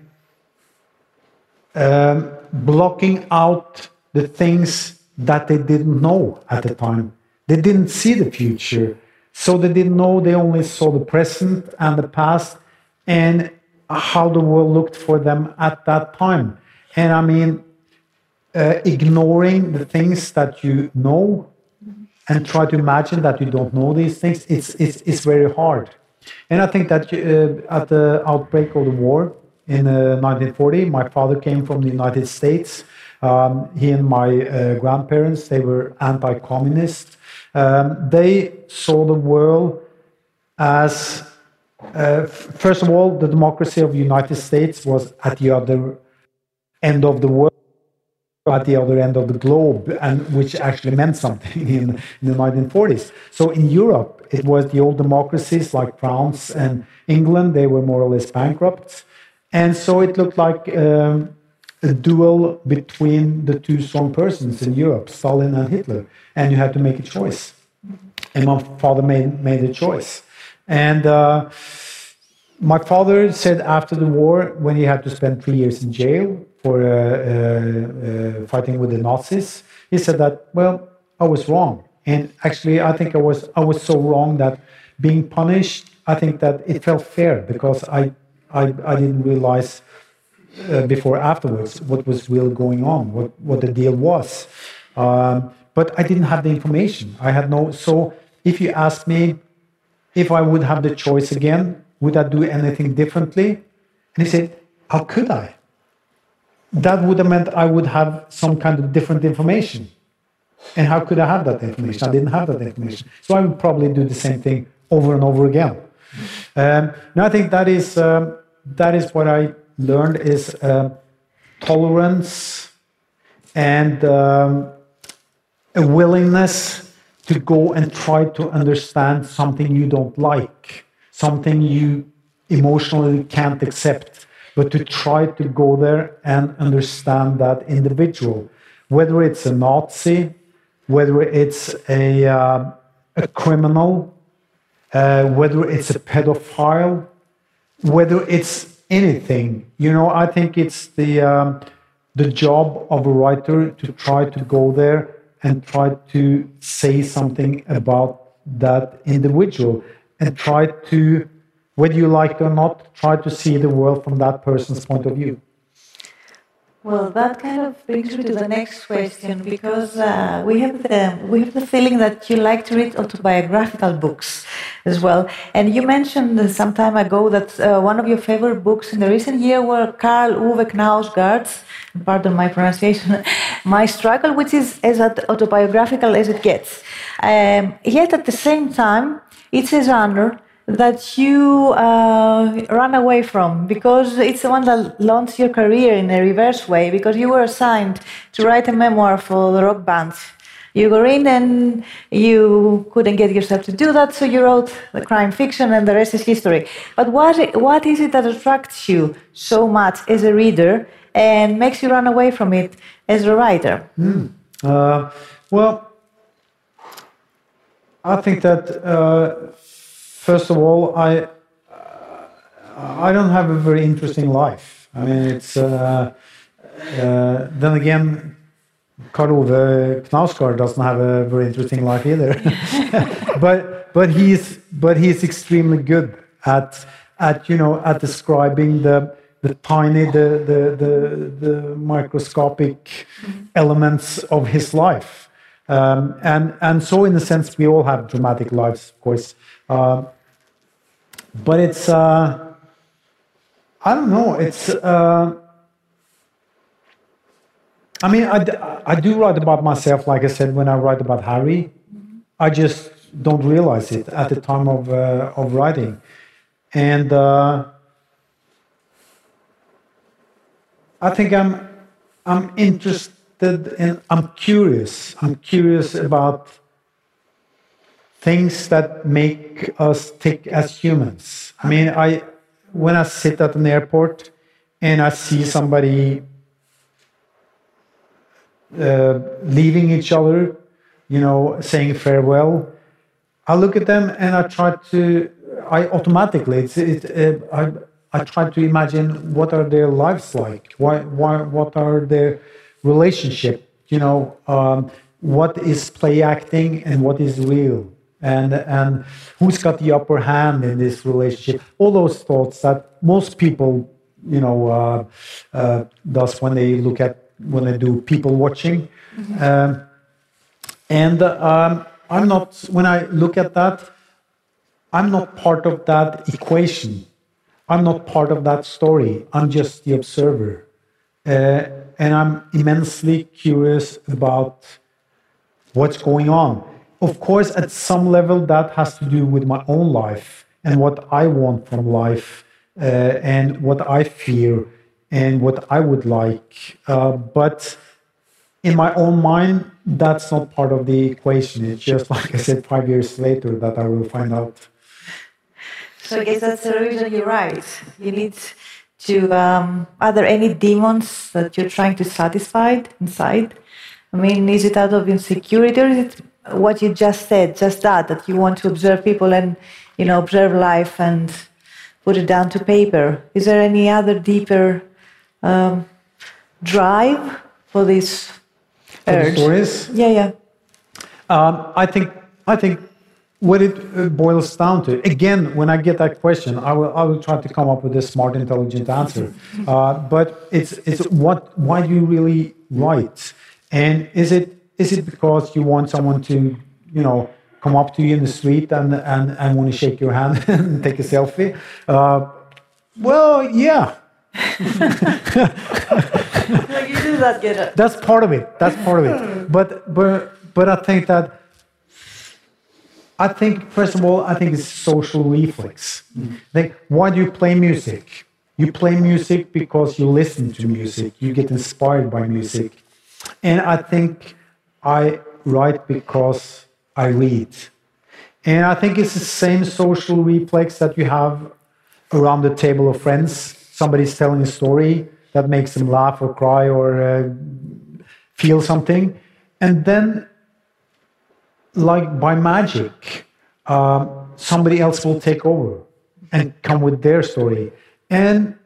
um, blocking out the things that they didn't know at the time. They didn't see the future. So they didn't know, they only saw the present and the past and how the world looked for them at that time. And I mean, uh, ignoring the things that you know and try to imagine that you don't know these things, it's, it's, it's very hard. And I think that uh, at the outbreak of the war in uh, 1940, my father came from the United States. Um, he and my uh, grandparents, they were anti-communist. Um, they saw the world as, uh, first of all, the democracy of the United States was at the other end of the world at the other end of the globe, and which actually meant something in, in, the 1940s. So in Europe, it was the old democracies like France and England; they were more or less bankrupt, and so it looked like um, a duel between the two strong persons in Europe, Stalin and Hitler, and you had to make a choice. And my father made made a choice, and. Uh, my father said after the war, when he had to spend three years in jail, for uh, uh, uh, fighting with the Nazis. He said that, well, I was wrong. And actually, I think I was, I was so wrong that being punished, I think that it felt fair because I, I, I didn't realize uh, before afterwards what was really going on, what, what the deal was. Um, but I didn't have the information. I had no. So if you ask me if I would have the choice again, would I do anything differently? And he said, How could I? That would have meant I would have some kind of different information. And how could I have that information? I didn't have that information. So I would probably do the same thing over and over again. Um, I think that is, um, that is what I learned is uh, tolerance and um, a willingness to go and try to understand something you don't like, something you emotionally can't accept but to try to go there and understand that individual, whether it's a Nazi, whether it's a, uh, a criminal, uh, whether it's a pedophile, whether it's anything. You know, I think it's the um, the job of a writer to try to go there and try to say something about that individual and try to whether you like it or not, try to see the world from that person's point of view. Well, that kind of brings me to the next question because uh, we have the we have the feeling that you like to read autobiographical books as well. And you mentioned some time ago that uh, one of your favorite books in the recent year were Karl Ove Knausgaard's, pardon my pronunciation, My Struggle, which is as autobiographical as it gets. Um, yet at the same time, it's a genre that you uh, run away from because it's the one that launched your career in a reverse way because you were assigned to write a memoir for the rock band. You were in and you couldn't get yourself to do that, so you wrote the crime fiction, and the rest is history. But what, what is it that attracts you so much as a reader and makes you run away from it as a writer? Mm. Uh, well, I think that uh, first of all, I I don't have a very interesting life. I mean, it's uh, uh, then again, Karl Ove Knausgaard doesn't have a very interesting life either. but but he's but he's extremely good at at you know at describing the the tiny the the the, the microscopic elements of his life. Um, and and so in a sense we all have dramatic lives, of course. Uh, but it's uh, I don't know. It's uh, I mean I, I do write about myself, like I said when I write about Harry. I just don't realize it at the time of uh, of writing, and uh, I think I'm I'm interested in I'm curious. I'm curious about things that make us tick as humans. I mean, I when I sit at an airport and I see somebody uh, leaving each other, you know, saying farewell, I look at them and I try to. I automatically, it's, it, uh, I, I try to imagine what are their lives like. Why, why, what are their relationship? You know, um, what is play acting and what is real, and and who's got the upper hand in this relationship? All those thoughts that most people, you know, uh, uh, does when they look at when they do people watching. Um, and um, I'm not, when I look at that, I'm not part of that equation. I'm not part of that story. I'm just the observer. Uh, and I'm immensely curious about what's going on. Of course, at some level, that has to do with my own life and what I want from life uh, and what I fear and what I would like. Uh, but in my own mind, that's not part of the equation. It's just like I said, five years later that I will find out. So I guess that's the reason you're right. You need to. Um, are there any demons that you're trying to satisfy inside? I mean, is it out of insecurity, or is it what you just said, just that that you want to observe people and you know observe life and put it down to paper? Is there any other deeper um, drive for this urge? stories, Yeah, yeah. um, I think I think what it uh, boils down to again when I get that question, I will I will try to come up with a smart, intelligent answer. Uh, but it's it's what why do you really write, and is it is it because you want someone to you know come up to you in the street and and, and want to shake your hand and take a selfie? Uh, well, yeah. Like you do that, get it. that's part of it that's part of it. But but but i think that i think first of all i think it's social reflex. Like why do you play music? You play music because you listen to music. You get inspired by music. And i think i write because i read. And i think it's the same social reflex that you have around the table of friends. Somebody's telling a story that makes them laugh or cry or uh, feel something. And then like by magic um, somebody else will take over and come with their story. And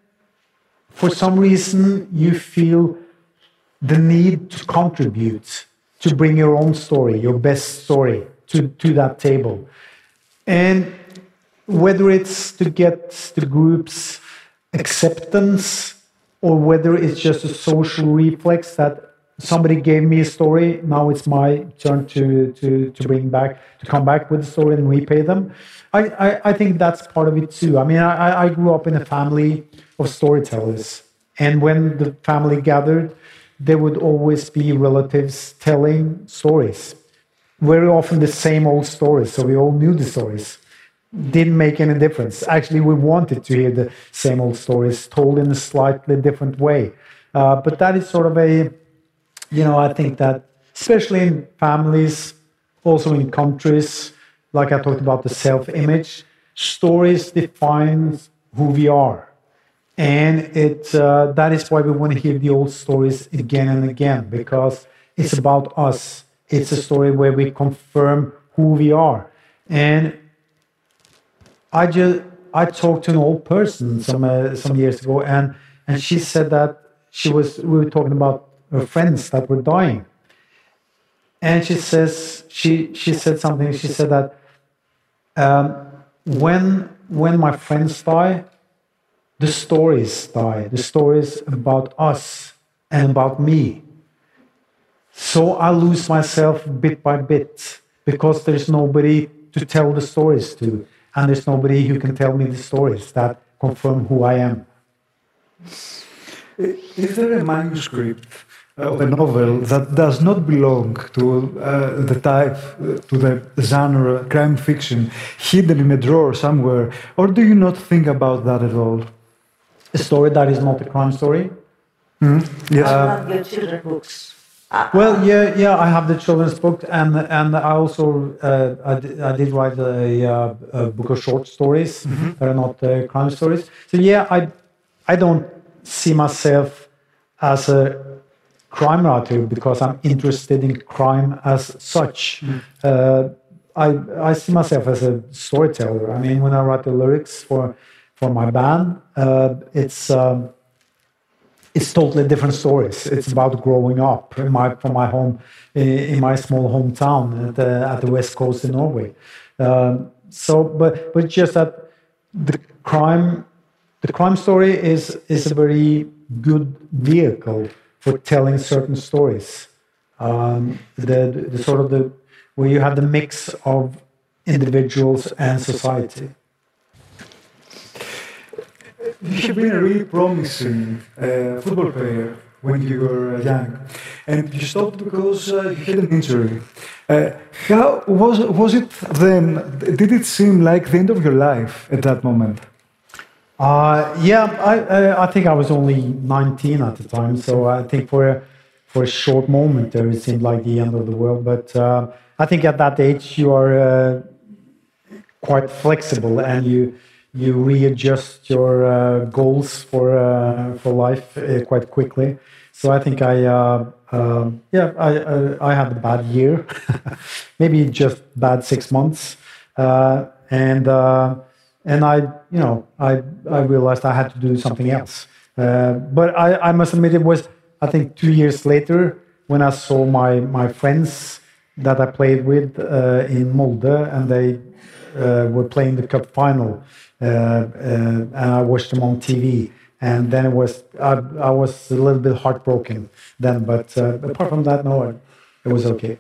for some reason you feel the need to contribute to bring your own story your best story to, to that table. And whether it's to get the group's acceptance or whether it's just a social reflex that somebody gave me a story now it's my turn to to to bring back to come back with the story and repay them. I i, I think that's part of it too. I mean I, I grew up in a family of storytellers. And when the family gathered there would always be relatives telling stories very often the same old stories so we all knew the stories didn't make any difference. Actually, we wanted to hear the same old stories told in a slightly different way. Uh, but that is sort of a, you know, I think that especially in families, also in countries, like I talked about the self-image, stories define who we are, and it uh, that is why we want to hear the old stories again and again because it's about us. It's a story where we confirm who we are, and I just I talked to an old person some uh, some years ago, and and she said that she was we were talking about her friends that were dying, and she says she she said something. She said that um, when when my friends die, the stories die, the stories about us and about me. So I lose myself bit by bit because there's nobody to tell the stories to and there's nobody who can tell me the stories that confirm who I am. Is there a manuscript of a novel that does not belong to uh, the type, uh, to the genre crime fiction, hidden in a drawer somewhere, or do you not think about that at all? A story that is not a crime story. Yes. Not your children books. Well, yeah, yeah, I have the children's book, and and I also uh, I, did, I did write a, uh, a book of short stories that are not uh, crime stories. So yeah, I I don't see myself as a crime writer because I'm interested in crime as such. Uh, I I see myself as a storyteller. I mean, when I write the lyrics for for my band. Uh, it's um, it's totally different stories. It's about growing up in my from my home in, my small hometown at the, at the west coast in Norway. Um, so, but but just that the crime the crime story is is a very good vehicle for telling certain stories. Um, the, the sort of the where you have the mix of individuals and society. You have been a really promising uh, football player when you were young, and you stopped because uh, you had an injury. Uh, how was was it then? Did it seem like the end of your life at that moment? Uh, yeah, I, I, I think I was only 19 at the time, so I think for a, for a short moment there it seemed like the end of the world. But uh, I think at that age you are uh, quite flexible and you you readjust your uh, goals for uh, for life uh, quite quickly. So I think I um, yeah I, I, had a bad year, maybe just bad six months, and and I, you know, I, I realized I had to do something else. Uh, but I, I must admit, it was, I think, two years later when I saw my, my friends that I played with uh, in Molde and they uh, were playing the cup final. Uh, uh, and I watched them on TV. And then it was, I, I was a little bit heartbroken then. But uh, apart from that, no, it was okay.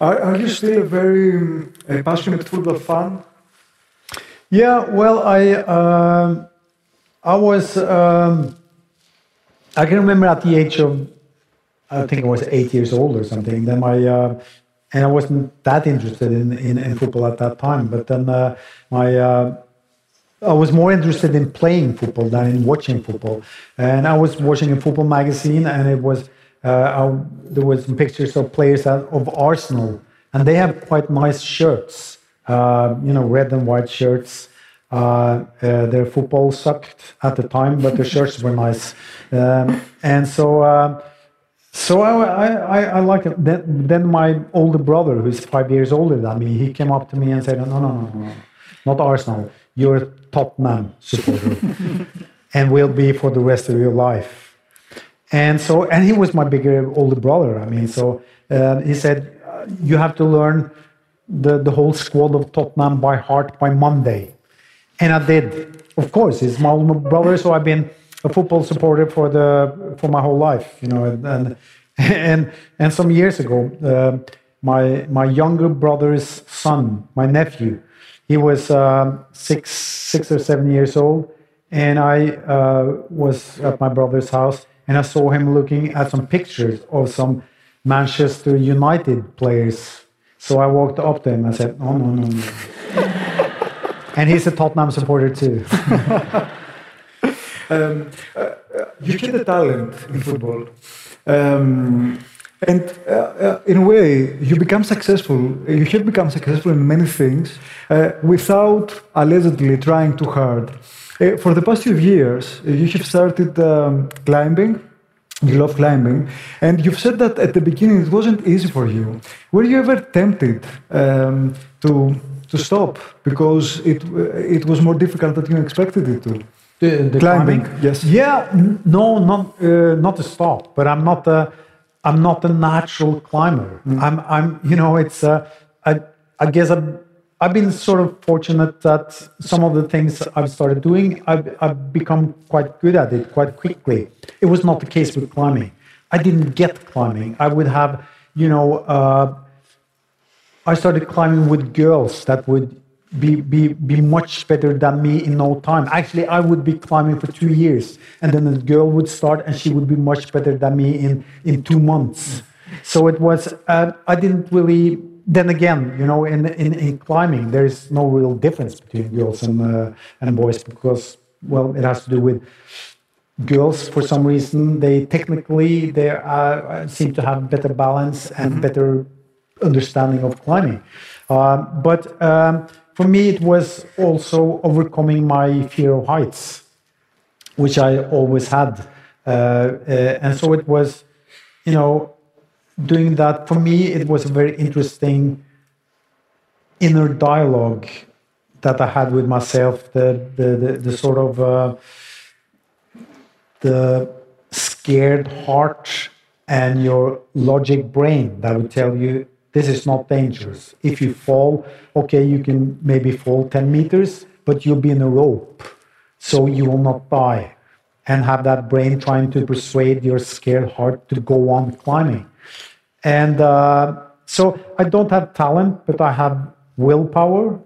Are, are you still a very passionate football fan? Yeah, well, I um, I was um, I can remember at the age of I think I was eight years old or something. Then my uh, and I wasn't that interested in, in, in football at that time. But then uh, my uh, I was more interested in playing football than in watching football. And I was watching a football magazine, and it was uh, I, there was some pictures of players of Arsenal, and they have quite nice shirts uh, you know, red and white shirts. Uh, uh, their football sucked at the time, but their shirts were nice. Um, and so, uh, so I, I, I like it. Then, then my older brother, who's five years older than me, he came up to me and said, "No, no, no, no, not Arsenal. You're a Tottenham supporter, and will be for the rest of your life." And so, and he was my bigger older brother. I mean, so uh, he said, "You have to learn." the, the whole squad of Tottenham by heart by Monday. And I did. Of course, he's my older brother, so I've been a football supporter for the for my whole life, you know. And and and some years ago, uh, my my younger brother's son, my nephew, he was uh, six six or seven years old, and I uh, was at my brother's house, and I saw him looking at some pictures of some Manchester United players so I walked up to him and said, "No, no, no, no." and he's a Tottenham supporter too. um, uh, you get a talent in football. Um, and uh, uh, in a way, you become successful. You have become successful in many things uh, without allegedly trying too hard. Uh, for the past few years, you have started um, climbing you love climbing, and you've said that at the beginning it wasn't easy for you. Were you ever tempted um, to to stop because it it was more difficult than you expected it to? The, the climbing? climbing? yes. Yeah, no, not uh, not to stop, but I'm not I'm not a natural climber. Mm. I'm I'm you know it's uh, I I guess I'm I've been sort of fortunate that some of the things I've started doing, I've, I've, become quite good at it quite quickly. It was not the case with climbing. I didn't get climbing. I would have, you know, uh, I started climbing with girls that would be, be, be much better than me in no time. Actually, I would be climbing for two years, and then the girl would start, and she would be much better than me in, in two months. So it was, uh, I didn't really then again, you know, in, in, in, climbing, there is no real difference between girls and, uh, and boys because, well, it has to do with girls for some reason. They technically they uh, seem to have better balance and mm-hmm. better understanding of climbing. Uh, but um, for me, it was also overcoming my fear of heights, which I always had, uh, uh, and so it was, you know, doing that, for me, it was a very interesting inner dialogue that I had with myself, the the the, the sort of uh, the scared heart and your logic brain that would tell you this is not dangerous. If you fall, okay, you can maybe fall 10 meters, but you'll be in a rope, so you will not die. And have that brain trying to persuade your scared heart to go on climbing. And uh, so I don't have talent, but I have willpower.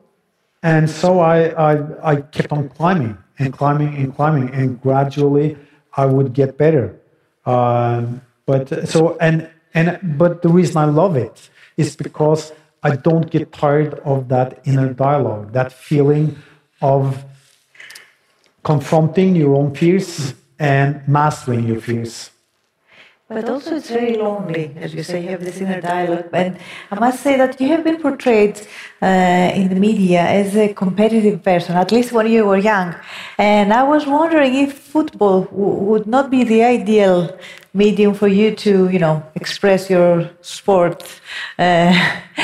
And so I, I, I kept on climbing and climbing and climbing, and gradually I would get better. Um, but so and and but the reason I love it is because I don't get tired of that inner dialogue, that feeling of confronting your own fears and mastering your fears. But also, it's very lonely, as you say, you have this inner dialogue. And I must say that you have been portrayed uh, in the media as a competitive person, at least when you were young. And I was wondering if football would not be the ideal medium for you to, you know, express your sport uh,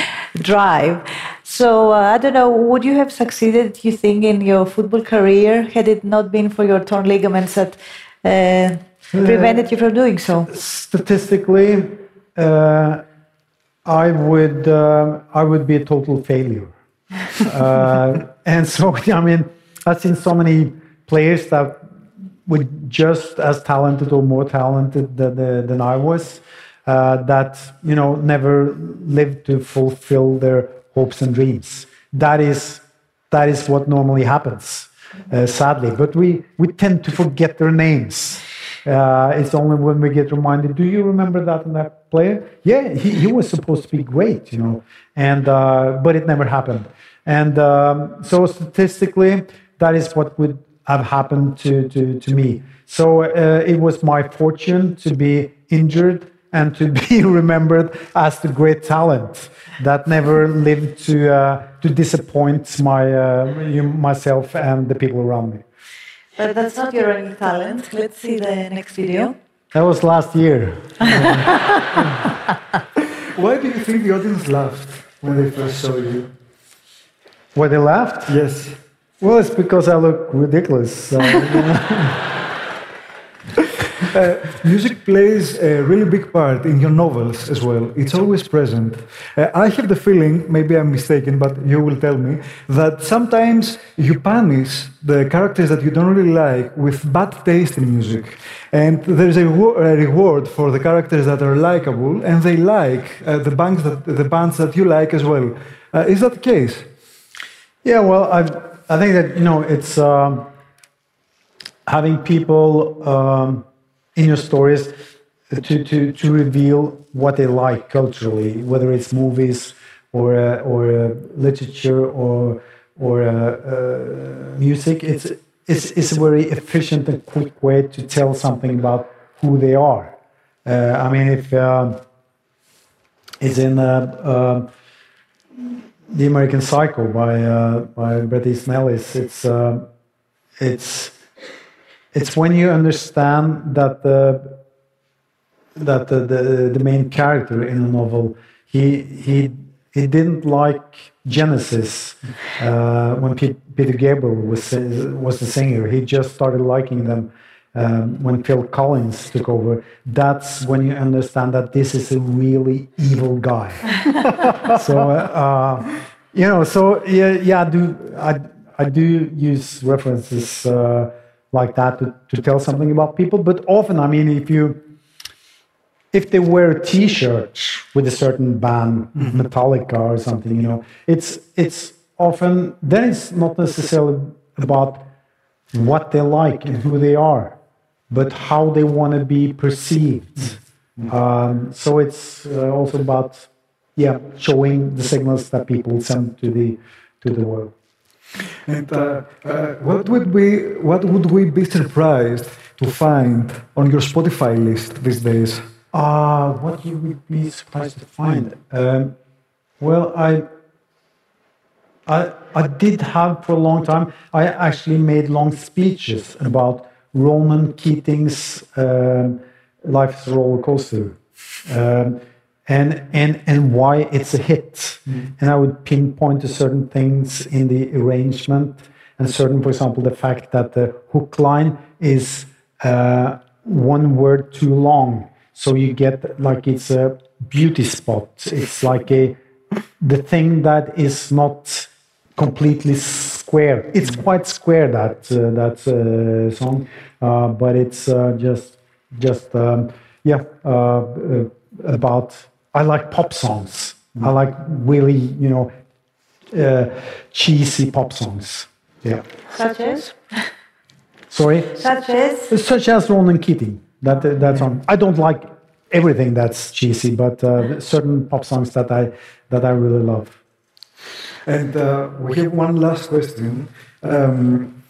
drive. So uh, I don't know, would you have succeeded, you think, in your football career had it not been for your torn ligaments uh, prevented you from doing so? Statistically, uh, I would uh, I would be a total failure. uh, and so I mean, I've seen so many players that were just as talented or more talented than, than I was. Uh, that you know never lived to fulfill their hopes and dreams. That is that is what normally happens, uh, sadly. But we we tend to forget their names. Uh, it's only when we get reminded, do you remember that and that player? Yeah, he, he was supposed to be great, you know, and uh, but it never happened. And um, so statistically, that is what would have happened to, to, to me. So uh, it was my fortune to be injured and to be remembered as the great talent that never lived to, uh, to disappoint my, uh, myself and the people around me. But that's not your only talent. Let's see the next video. That was last year. Why do you think the audience laughed when they first saw you? Why they laughed? Yes. Well, it's because I look ridiculous. Uh, Uh, music plays a really big part in your novels as well. It's always present. Uh, I have the feeling, maybe I'm mistaken, but you will tell me, that sometimes you punish the characters that you don't really like with bad taste in music. And there's a, a reward for the characters that are likable and they like uh, the, bands that, the bands that you like as well. Uh, is that the case? yeah, well, I, I think that, you know, it's um, having people um, in your stories to, to, to reveal what they like culturally, whether it's movies or, uh, or uh, literature or, or uh, uh, music. It's, it's, it's a very efficient and quick way to tell something about who they are. Uh, I mean, if um it's in uh, um the American Psycho by by Bret Easton Ellis. It's uh, it's it's when you understand that the that the, the, the main character in a novel he he he didn't like Genesis uh, when Pe- Peter Gabriel was was the singer. He just started liking them. Um, when Phil Collins took over, that's when you understand that this is a really evil guy. so uh, you know, so yeah, yeah, I do I I do use references uh, like that to, to tell something about people. But often, I mean, if you if they wear a T-shirt with a certain band, Metallica or something, you know, it's it's often then it's not necessarily about what they like and who they are, but how they want to be perceived. Um, so it's uh, also about yeah showing the signals that people send to the to the world. And uh, uh, what would we what would we be surprised to find on your Spotify list these days? Uh, what you would be surprised to find? Um, well, I, I, I did have for a long time. I actually made long speeches about Ronan Keating's um, "Life is a Roller Coaster," um, and and and why it's a hit. And I would pinpoint to certain things in the arrangement and certain, for example, the fact that the hook line is uh, one word too long, so you get like it's a beauty spot. It's like a the thing that is not completely square. It's quite square that uh, that uh, song, uh, but it's uh, just just um, yeah uh, uh, about. I like pop songs. I like really you know uh, cheesy pop songs. Yeah. Such as? Sorry. Such as? Such as Ronan Keating. That that song. I don't like everything that's cheesy, but uh, certain pop songs that I that I really love. And uh, we have one last question. Um,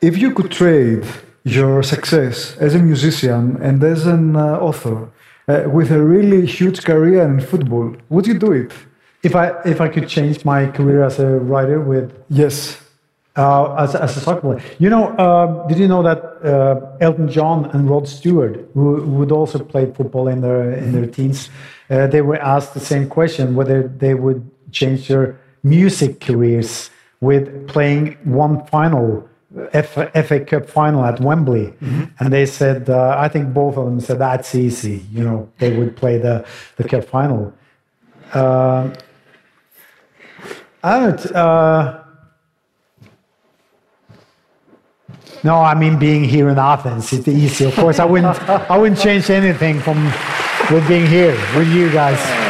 if you could trade your success as a musician and as an uh, author uh, with a really huge career in football, would you do it? If I if I could change my career as a writer with Yes. uh, as, as a soccer player, you know, uh, did you know that uh, Elton John and Rod Stewart, who, who would also play football in their in their teens, uh, they were asked the same question whether they would change their music careers with playing one final. FA Cup final at Wembley, and they said, uh, I think both of them said that's easy. You know, they would play the the cup final. Uh, I don't. Uh, no, I mean being here in Athens. It's easy. Of course, I wouldn't. I wouldn't change anything from with being here with you guys.